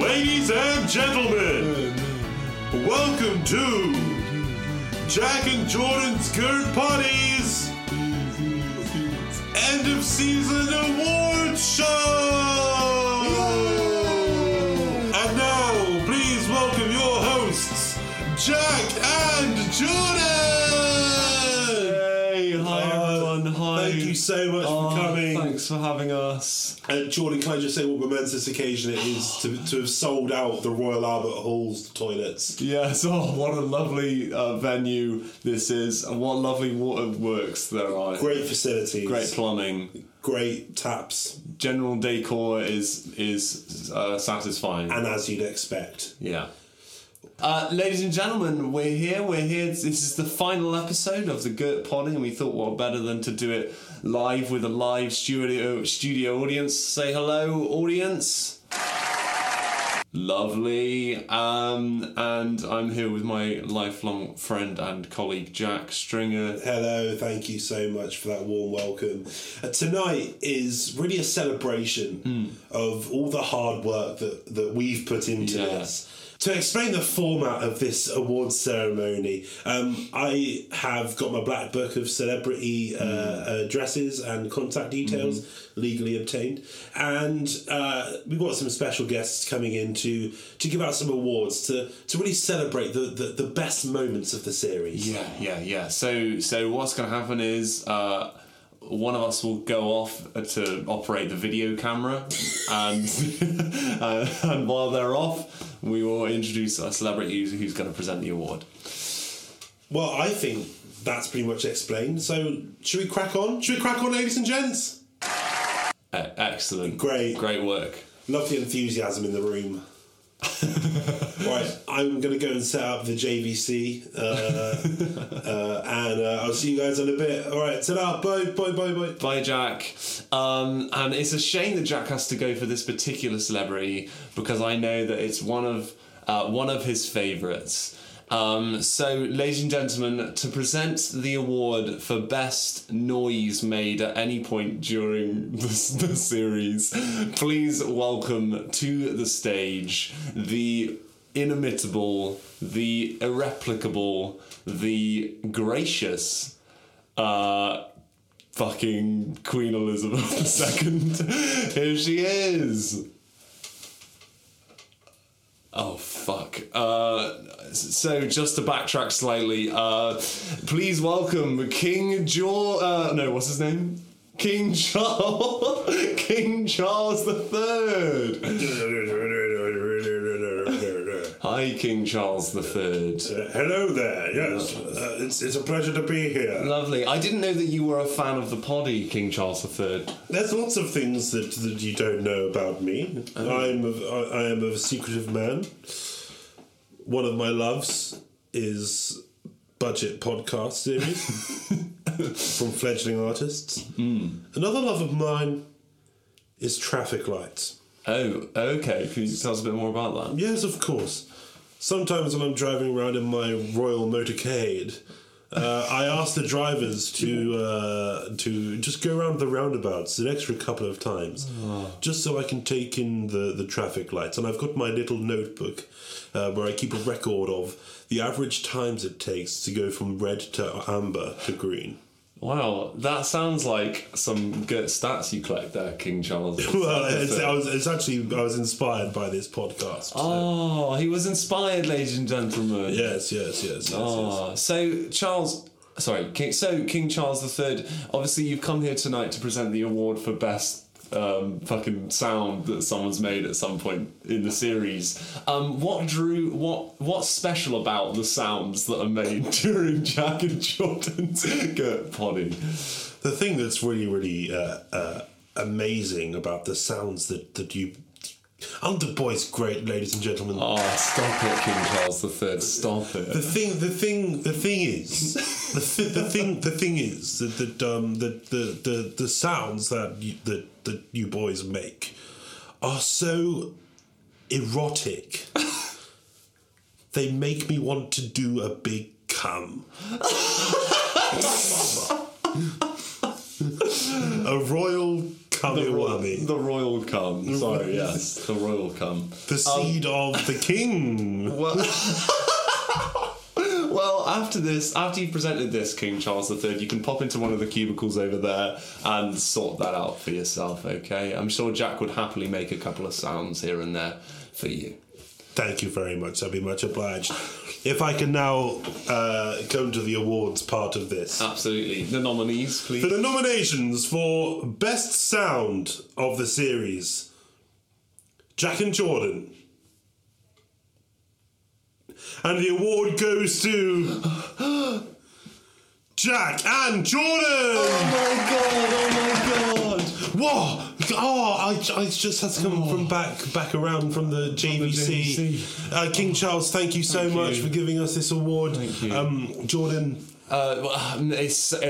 Ladies and gentlemen, welcome to Jack and Jordan's Gurt Poddy's end of season awards show. And now, please welcome your hosts, Jack and Jordan. Hey, hi uh, everyone. Hi. Thank you so much Oh, for coming. Thanks for having us. And Jordan, can I just say what momentous occasion it is to, to have sold out the Royal Albert Hall's toilets? Yes, oh, what a lovely uh, venue this is, and what lovely waterworks there are. Great facilities. Great plumbing. Great taps. General decor is is uh, satisfying. And as you'd expect. yeah. Uh, ladies and gentlemen, we're here. We're here. This is the final episode of the Gurt Poddy, and we thought what better than to do it live with a live studio studio audience. Say hello, audience. Lovely. Um, and I'm here with my lifelong friend and colleague Jack Stringer. Hello, thank you so much for that warm welcome. Uh, tonight is really a celebration Hmm. of all the hard work that, that we've put into Yeah. this. To explain the format of this awards ceremony, um, I have got my black book of celebrity uh, addresses and contact details legally obtained, and uh, we've got some special guests coming in to, to give out some awards to, to really celebrate the, the, the best moments of the series. Yeah, yeah, yeah. So, so what's going to happen is uh, one of us will go off to operate the video camera, and uh, and while they're off, we will introduce a celebrity who's, who's going to present the award. Well, I think that's pretty much explained. So, should we crack on? Should we crack on, ladies and gents? Excellent, Great. great work. Love the enthusiasm in the room. right, I'm going to go and set up the JVC, uh, uh, and uh, I'll see you guys in a bit. All right, ta bye, bye, bye, bye. Bye, Jack. Um, and it's a shame that Jack has to go for this particular celebrity because I know that it's one of uh, one of his favourites. Um, so, ladies and gentlemen, to present the award for best noise made at any point during the, the series, please welcome to the stage the inimitable, the irreplicable, the gracious. Uh, fucking Queen Elizabeth II. Here she is. Oh fuck. Uh, so just to backtrack slightly, uh, please welcome King George. Uh, no, what's his name? King Charles. King Charles the Third. Hi, King Charles the Third. Hello there. Yes, uh, it's, it's a pleasure to be here. Lovely. I didn't know that you were a fan of the poddy, King Charles the Third. There's lots of things that, that you don't know about me. I'm a, I, I am a secretive man. One of my loves is budget podcast series from fledgling artists. Another love of mine is traffic lights. Oh, okay. Can you tell us a bit more about that? Yes, of course. Sometimes when I'm driving around in my royal motorcade, uh, I ask the drivers to uh, to just go around the roundabouts an extra couple of times, just so I can take in the, the traffic lights. And I've got my little notebook uh, where I keep a record of the average times it takes to go from red to amber to green. Wow, that sounds like some good stats you collect there, King Charles. Well, it's, I was, it's actually I was inspired by this podcast. so- oh, he was inspired, ladies and gentlemen. Yes, yes, yes, yes, ah, yes. Oh, so Charles, sorry, King, so King Charles III. Obviously, you've come here tonight to present the award for best um, fucking sound that someone's made at some point in the series. Um, what drew what what's special about the sounds that are made during Jack and Jordan's Gurt Poddy? The thing that's really, really uh, uh, amazing about the sounds that, that you. Under Boy's great, ladies and gentlemen. Oh, stop it, King Charles III. Stop it. The thing, the thing, the thing is, the, th- the thing, the thing is that that um that the, the the sounds that you, that that you boys make are so erotic. they make me want to do a big cum. a royal Wami. The royal cum. Sorry, yes, the royal cum. The um, seed of the king. Well, after this, after you've presented this, King Charles III, you can pop into one of the cubicles over there and sort that out for yourself. Okay, I'm sure Jack would happily make a couple of sounds here and there for you. Thank you very much. I'd be much obliged. If I can now uh, come to the awards part of this. Absolutely. The nominees, For please. the nominations for Best Sound of the series Jack and Jordan. And the award goes to Jack and Jordan! Oh my god! Oh my god! Whoa! Oh, I, I just had to come from back back around from the JVC. JVC. Uh, King Charles, thank you so Thank much you. for giving us this award. Thank you. Um, Jordan, Uh, uh,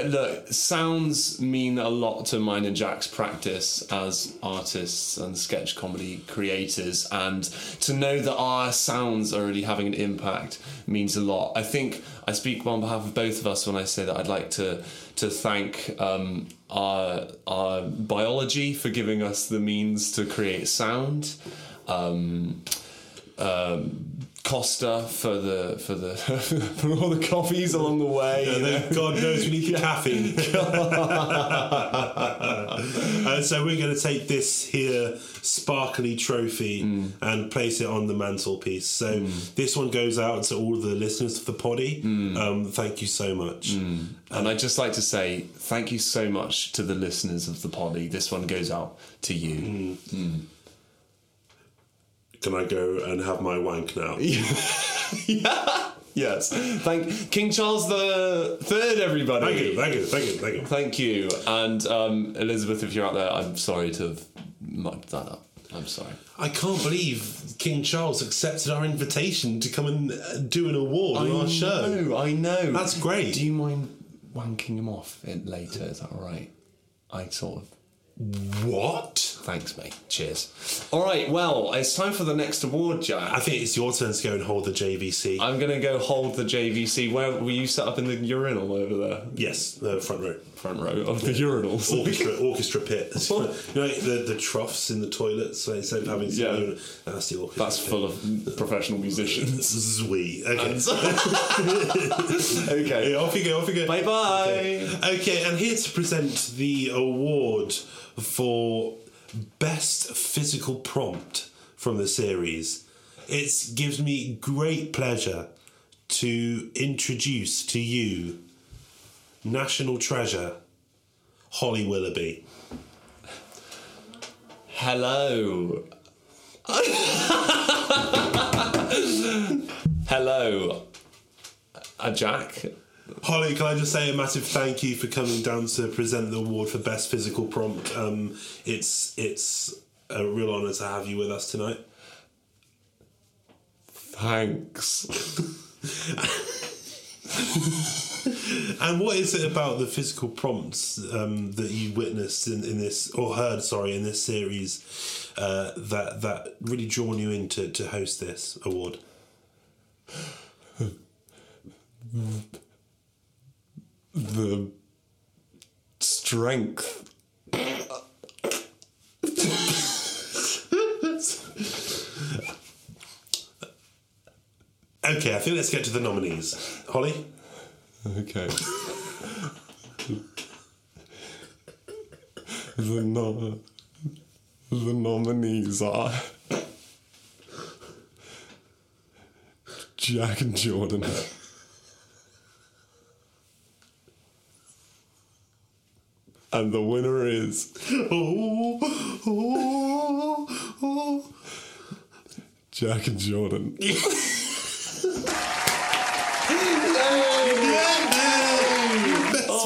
look, sounds mean a lot to mine and Jack's practice as artists and sketch comedy creators, and to know that our sounds are really having an impact means a lot. I think I speak on behalf of both of us when I say that I'd like to to thank um, our our biology for giving us the means to create sound. Um, um, Costa for the for the for all the coffees along the way. know. God knows we need the caffeine. uh, so we're going to take this here sparkly trophy Mm. and place it on the mantelpiece. So this one goes out to all the listeners of the poddy. Mm. Um, thank you so much. And I'd just like to say thank you so much to the listeners of the poddy. This one goes out to you. Can I go and have my wank now? Yes. Thank King Charles the Third, everybody. Thank you, thank you, thank you, thank you. Thank you. And um, Elizabeth, if you're out there, I'm sorry to have mucked that up. I'm sorry. I can't believe King Charles accepted our invitation to come and uh, do an award on our show. know, I know. That's great. Do you mind wanking him off later? Is that all right? I sort of. What? Thanks, mate. Cheers. All right. Well, it's time for the next award, Jack. I think it's your turn to go and hold the JVC. I'm gonna go hold the JVC. Where were you set up in the urinal over there? yes, the front row. Front row of the urinals. Orchestra, orchestra pit. you know, the, the troughs in the toilets. So instead of having Yeah. yeah. that's the orchestra. That's full of professional musicians. sweet. Okay, okay. Yeah, off you go. Off you go. Bye bye. Okay, and here to present the award for best physical prompt from the series. It gives me great pleasure to introduce to you national treasure Holly Willoughby. Hello. Hello. Uh, Jack. Holly, can I just say a massive thank you for coming down to present the award for best physical prompt? Um, it's it's a real honour to have you with us tonight. Thanks. And what is it about the physical prompts um, that you witnessed in, in this, or heard, sorry, in this series, uh, that that really drawn you in to, to host this award? The strength. Okay, I think let's get to the nominees. Holly, Okay. the no- the nominees are Jack and Jordan. And the winner is oh, oh, oh. oh Jack and Jordan.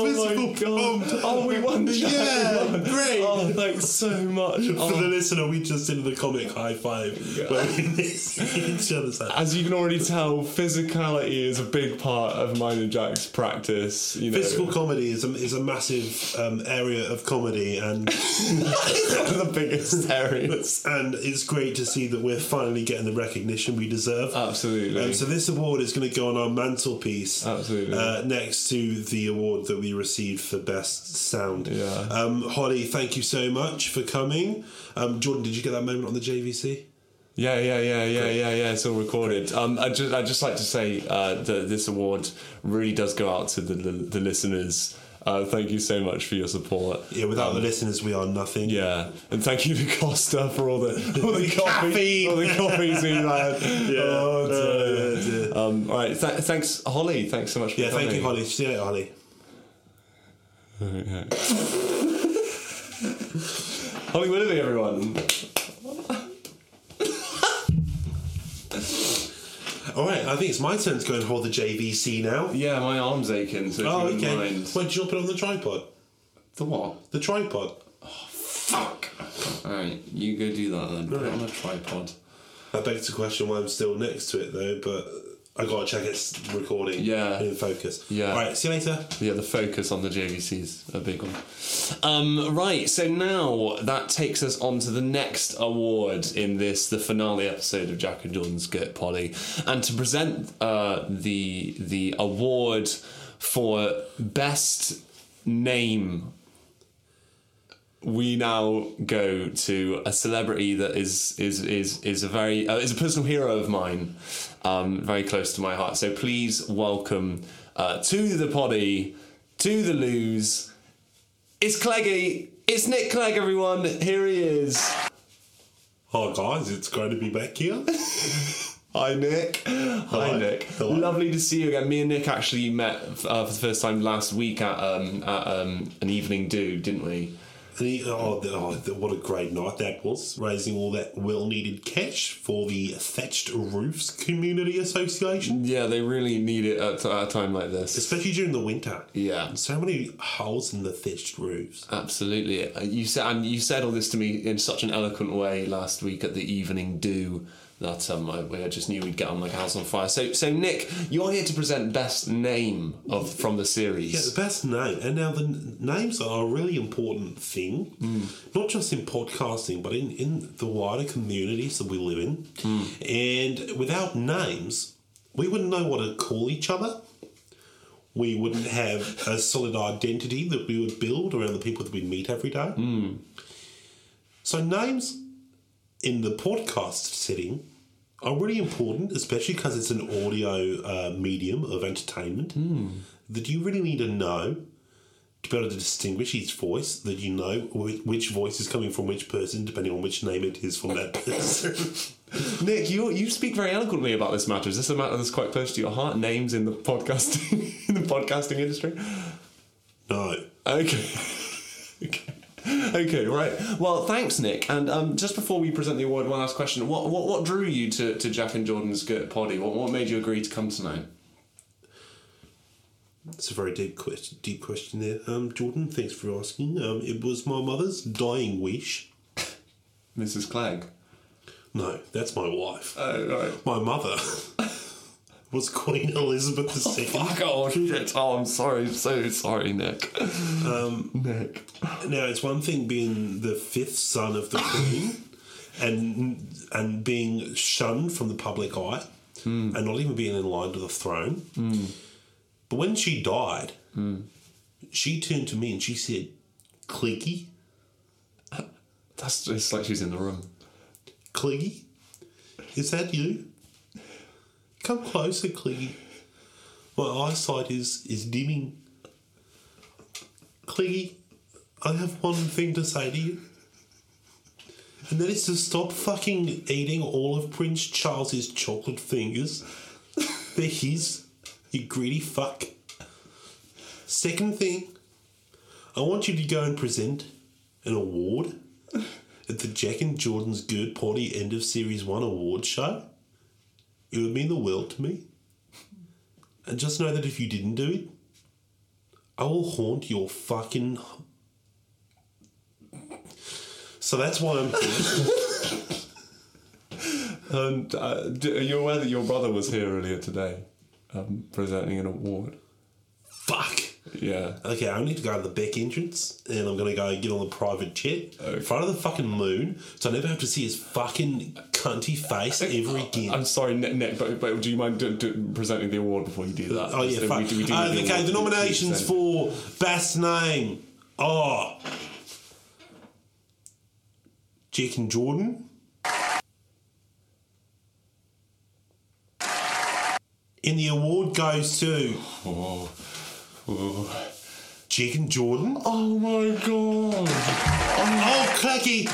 Best Oh physical my god! Oh, we won! Jack. Yeah, we won. great. Oh, thanks so much. For Oh. the listener, we just did the comic high five where we missed each other's hand. As you can already tell, physicality is a big part of mine and Jack's practice. You know, Physical comedy is a, is a massive um, area of comedy, and the biggest area. and it's great to see that we're finally getting the recognition we deserve. Absolutely. Um, so this award is going to go on our mantelpiece, Absolutely. uh, next to the award that we received for best sound. Yeah. Um, Holly, thank you so much for coming. Um, Jordan, did you get that moment on the JVC? Yeah, yeah, yeah, yeah, yeah, yeah. It's all recorded. Um, I just, I just like to say uh, that this award really does go out to the the, the listeners. Uh, thank you so much for your support. Yeah, without the listeners, we are nothing. Yeah, and thank you to Costa for all the all the, coffee, caffeine. all the coffees he's had. Yeah. Oh, dear. Uh, dear. Um, all right, th- thanks, Holly. Thanks so much for coming. Yeah, coming. thank you, Holly. See you later, Holly. Holly Willoughby, everyone. All right, I think it's my turn to go and hold the JVC now. Yeah, my arm's aching. So if Oh, you wouldn't okay. mind. Why did you not put it on the tripod? The what? The tripod. Oh fuck. All right, you go do that then. Put it on a tripod. That begs the question why I'm still next to it though, but I gotta check it's recording. Yeah. In focus. Yeah. All right, see you later. Yeah, the focus on the JVC is a big one. Um, right, so now that takes us on to the next award in this, the finale episode of Jack and Jordan's Gurt Poddy. And to present uh, the the award for best name, we now go to a celebrity that is is is is a very uh, is a personal hero of mine, um, very close to my heart. So please welcome uh, to the poddy, to the lose. It's Cleggy. It's Nick Clegg, everyone. Here he is. Oh guys, it's great to be back here. Hi, Nick. Hi, Hi. Nick. Hello. Lovely to see you again. Me and Nick actually met uh, for the first time last week at, um, at um, an evening do, didn't we? And he- oh, the- oh, the- what a great night that was! Raising all that well-needed cash for the Thatched Roofs Community Association, Yeah, they really need it at, at a time like this. especially during the winter. Yeah. So many holes in the thatched roofs. Absolutely. Uh, You said and you said all this to me in such an eloquent way last week at the evening do that um, I, I just knew we'd get on like a house on fire. So, so Nick, you're here to present best name of from the series. Yeah, the best name. And now the n- names are a really important thing, hmm. not just in podcasting, but in, in the wider communities that we live in. Hmm. And without names, we wouldn't know what to call each other. We wouldn't have a solid identity that we would build around the people that we meet every day. Hmm. So, names in the podcast setting are really important, especially because it's an audio uh, medium of entertainment that you really need to know to be able to distinguish each voice, that you know which voice is coming from which person, depending on which name it is from that person. Nick, you you speak very eloquently about this matter. Is this a matter that's quite close to your heart? Names in the podcasting in the podcasting industry. no. Okay. okay. Right. Well, thanks, Nick. And um, just before we present the award, one last question: What what, what drew you to, to Jack and Jordan's Gurt Poddy? What what made you agree to come tonight? It's a very deep question, deep question there. Um, Jordan, thanks for asking. Um, it was my mother's dying wish. Mrs. Clegg. No, that's my wife. Oh, right. My mother was Queen Elizabeth II. Oh, fuck, oh shit. Oh, I'm sorry. So sorry, Nick. Um, Nick. Now it's one thing being the fifth son of the Queen, and and being shunned from the public eye, hmm. and not even being in line to the throne. Hmm. But when she died, hmm. she turned to me and she said, "Cleggy, That's just like she's in the room. Cleggy, is that you? Come closer, Cleggy. My eyesight is is dimming. Cleggy, I have one thing to say to you. And that is to stop fucking eating all of Prince Charles's chocolate fingers. They're his, you greedy fuck. Second thing, I want you to go and present an award at the Jack and Jordan's Gurt Poddy End of Series 1 award show. It would mean the world to me. And just know that if you didn't do it, I will haunt your fucking. So that's why I'm here. And uh, d- are you aware that your brother was here earlier today, um, presenting an award? Fuck. Yeah. Okay, I need to go to the back entrance and I'm gonna go get on the private jet in front of the fucking moon so I never have to see his fucking cunty face ever again. I'm sorry, Nick, but, but do you mind do, do, presenting the award before you do that? Oh yeah, fuck. we we Uh, need okay, the nominations for best name. Oh, Jake and Jordan. In the award goes to Oh, oh. Jake and Jordan. Oh my god! Oh, Clacky!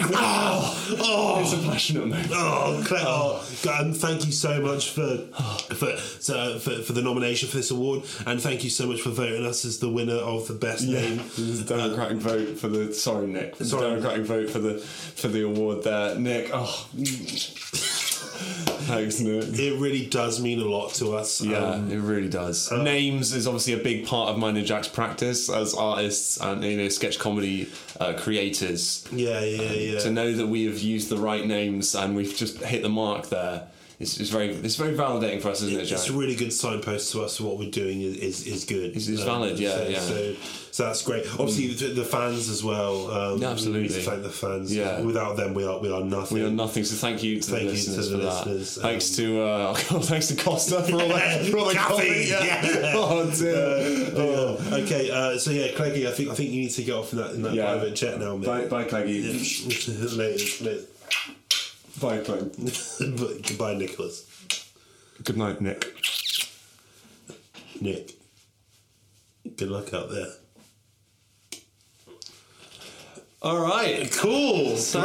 oh, It's a passionate moment. oh, Cla- oh, oh and thank you so much for for, so, for for the nomination for this award, and thank you so much for voting us as the winner of the best name. This is a democratic vote for the sorry Nick. This is a Sorry. democratic vote for the for the award there, Nick. Oh, thanks, Nick. It really does mean a lot to us. Yeah, Um, it really does. Names is obviously a big part of mine and Jack's practice as artists and you know sketch comedy uh, creators. yeah, yeah, yeah. To know that we have used the right names and we've just hit the mark there, it's, it's very it's very validating for us, isn't it, Jack? It's a really good signpost to us. What we're doing is is, is good. It's- it's valid, yeah, so, yeah. So, so that's great. Obviously, the, the fans as well. Um, Yeah, absolutely. We thank the fans. Yeah. Without them, we are we are nothing. We are nothing, so thank you to Thank the you to the for that. listeners, Thanks um, to uh, thanks to Costa for all that, for all the Coffee, coffee. yeah. Oh dear. Oh. Yeah. Okay, uh, so yeah, Craigie, I think I think you need to get off in that in that Yeah. private jet now, mate. Bye, bye, Claggy. later, later. Bye, Clegg. Goodbye, Nicholas. Good night, Nick. Nick. Good luck out there. All right. Cool. So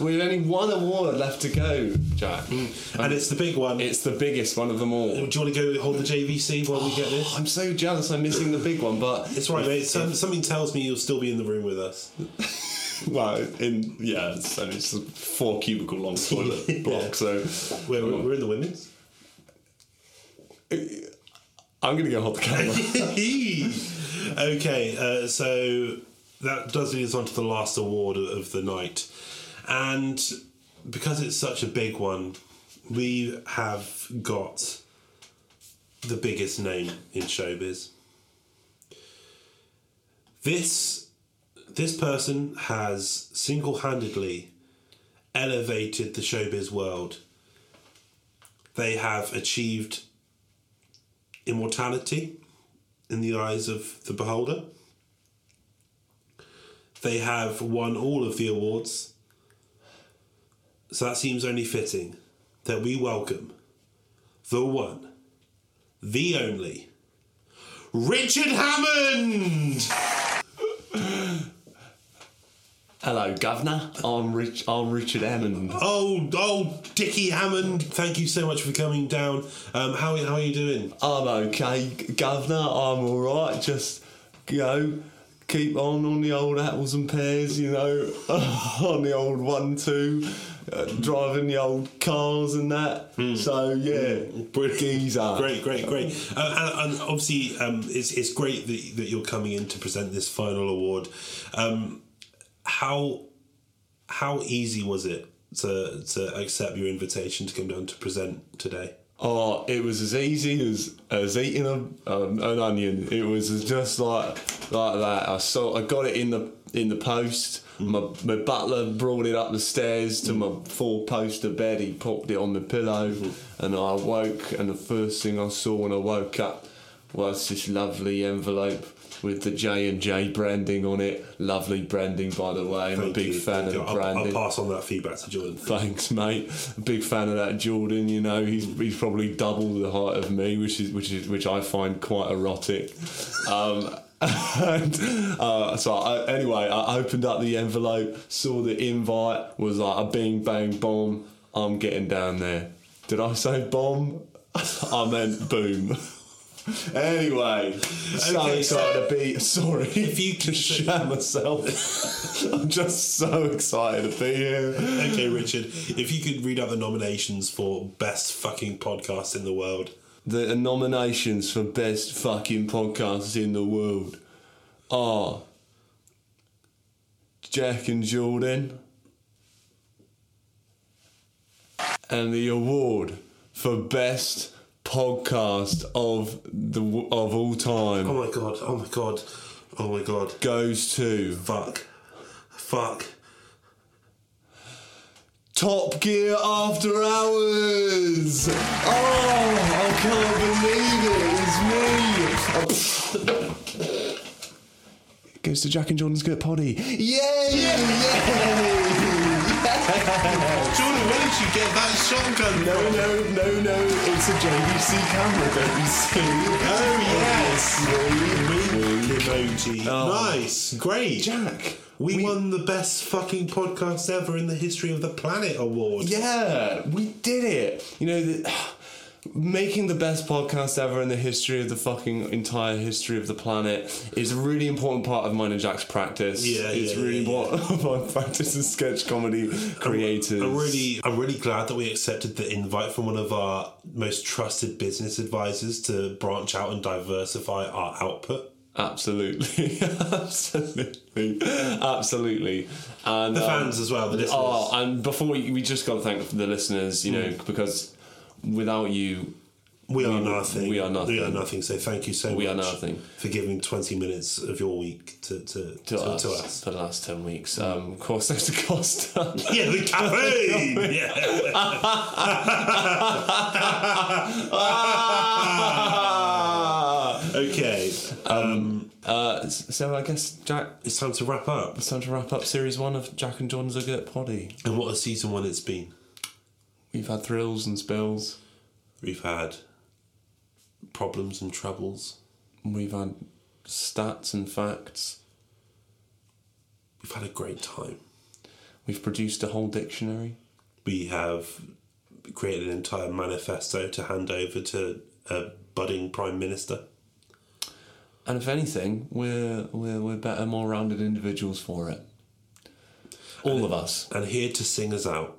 we've only one award left to go, Jack. Mm. And um, it's the big one. It's the biggest one of them all. Do you want to go hold the JVC while we get this? I'm so jealous. I'm missing the big one, but It's right, mate. Some, something tells me you'll still be in the room with us. well, in yeah, it's, and it's a four cubicle long toilet Yeah. block. So We're, we're, we're in the women's. I'm gonna go hold the camera. okay, uh, so that does lead us on to the last award of the night. And because it's such a big one, we have got the biggest name in showbiz. This this person has single-handedly elevated the showbiz world. They have achieved immortality in the eyes of the beholder. They have won all of the awards. So that seems only fitting that we welcome the one, the only, Richard Hammond! Hello, Governor. I'm Rich. I'm Richard Hammond. Oh, oh, Dickie Hammond, thank you so much for coming down. Um, how, how are you doing? I'm okay, Governor. I'm all right. Just you know, keep on on the old apples and pears. You know, on the old one two, uh, driving the old cars and that. So yeah, geezer. Great, great, great. Uh, and, and obviously, um, it's, it's great that, that you're coming in to present this final award. Um, how how easy was it to to accept your invitation to come down to present today? Oh, it was as easy as as eating a, um, an onion. It was just like like that. I saw, I got it in the in the post. Mm. My my butler brought it up the stairs to mm. my four poster bed. He popped it on the pillow, mm-hmm. and I woke. And the first thing I saw when I woke up was this lovely envelope with the J and J branding on it. Lovely branding, by the way. I'm a big you, fan thank of the I'll, branding. I'll pass on that feedback to Jordan. Thanks, mate. Big fan of that Jordan. You know, he's he's probably double the height of me, which is which is which I find quite erotic. Um, and uh, so I, anyway, I opened up the envelope, saw the invite, was like a bing bang bomb. I'm getting down there. Did I say bomb? I meant boom. Anyway, so Okay, excited to be. Sorry, If you can- share myself. I'm just so excited to be here. Okay, Richard, if you could read out the nominations for best fucking podcast in the world. The nominations for best fucking podcasts in the world are Jack and Jordan, and the award for best podcast of the of all time Oh my god, oh my god, oh my god. goes to Fuck. Fuck. Top Gear After Hours. Oh, I can't believe it. It's me. goes to Jack and Jordan's Gurt Poddy. Yay! Yay! Jordan, where did you get that shotgun? No, no, no, no. It's a JVC camera, don't you see? Oh yes, wink emoji. Oh. Nice, great. Jack. we, won the best fucking podcast ever in the history of the planet award. Yeah, we did it. You know, the, making the best podcast ever in the history of the fucking entire history of the planet is a really important part of mine and Jack's practice. Yeah, it's yeah, really yeah, important of our practice as sketch comedy creators. I'm really, I'm really glad that we accepted the invite from one of our most trusted business advisors to branch out and diversify our output. Absolutely, absolutely, absolutely, and The um, fans as well, the listeners. Oh, and before we, we just got to thank the listeners, you know, because without you, we are nothing. we are nothing. We are nothing. So thank you so We much. are nothing. for giving 20 minutes of your week to to, to, us, to us. for the last ten weeks, um, of course, there's a cost. Yeah, the caffeine. yeah. Okay, uh, so I guess Jack, it's time to wrap up. it's time to wrap up series one of Jack and John's A Gurt Poddy. And what a season one it's been. We've had thrills and spills. We've had problems and troubles. We've had stats and facts. We've had a great time. We've produced a whole dictionary. We have created an entire manifesto to hand over to a budding prime minister. And if anything, we're we're we're better, more rounded individuals for it. All of us. And here to sing us out.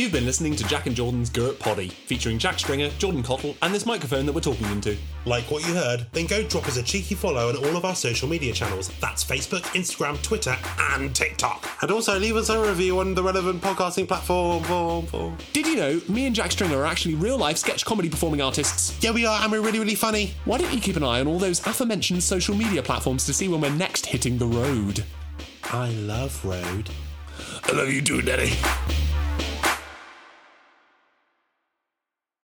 You've been listening to Jack and Jordan's Gurt Poddy, featuring Jack Stringer, Jordan Cottle, and this microphone that we're talking into. Like what you heard? Then go drop us a cheeky follow on all of our social media channels. That's Facebook, Instagram, Twitter, and TikTok. And also leave us a review on the relevant podcasting platform. form, form. Did you know me and Jack Stringer are actually real life sketch comedy performing artists? Yeah, we are, and we're really, really funny. Why don't you keep an eye on all those aforementioned social media platforms to see when we're next hitting the road? I love Road. I love you too, Daddy.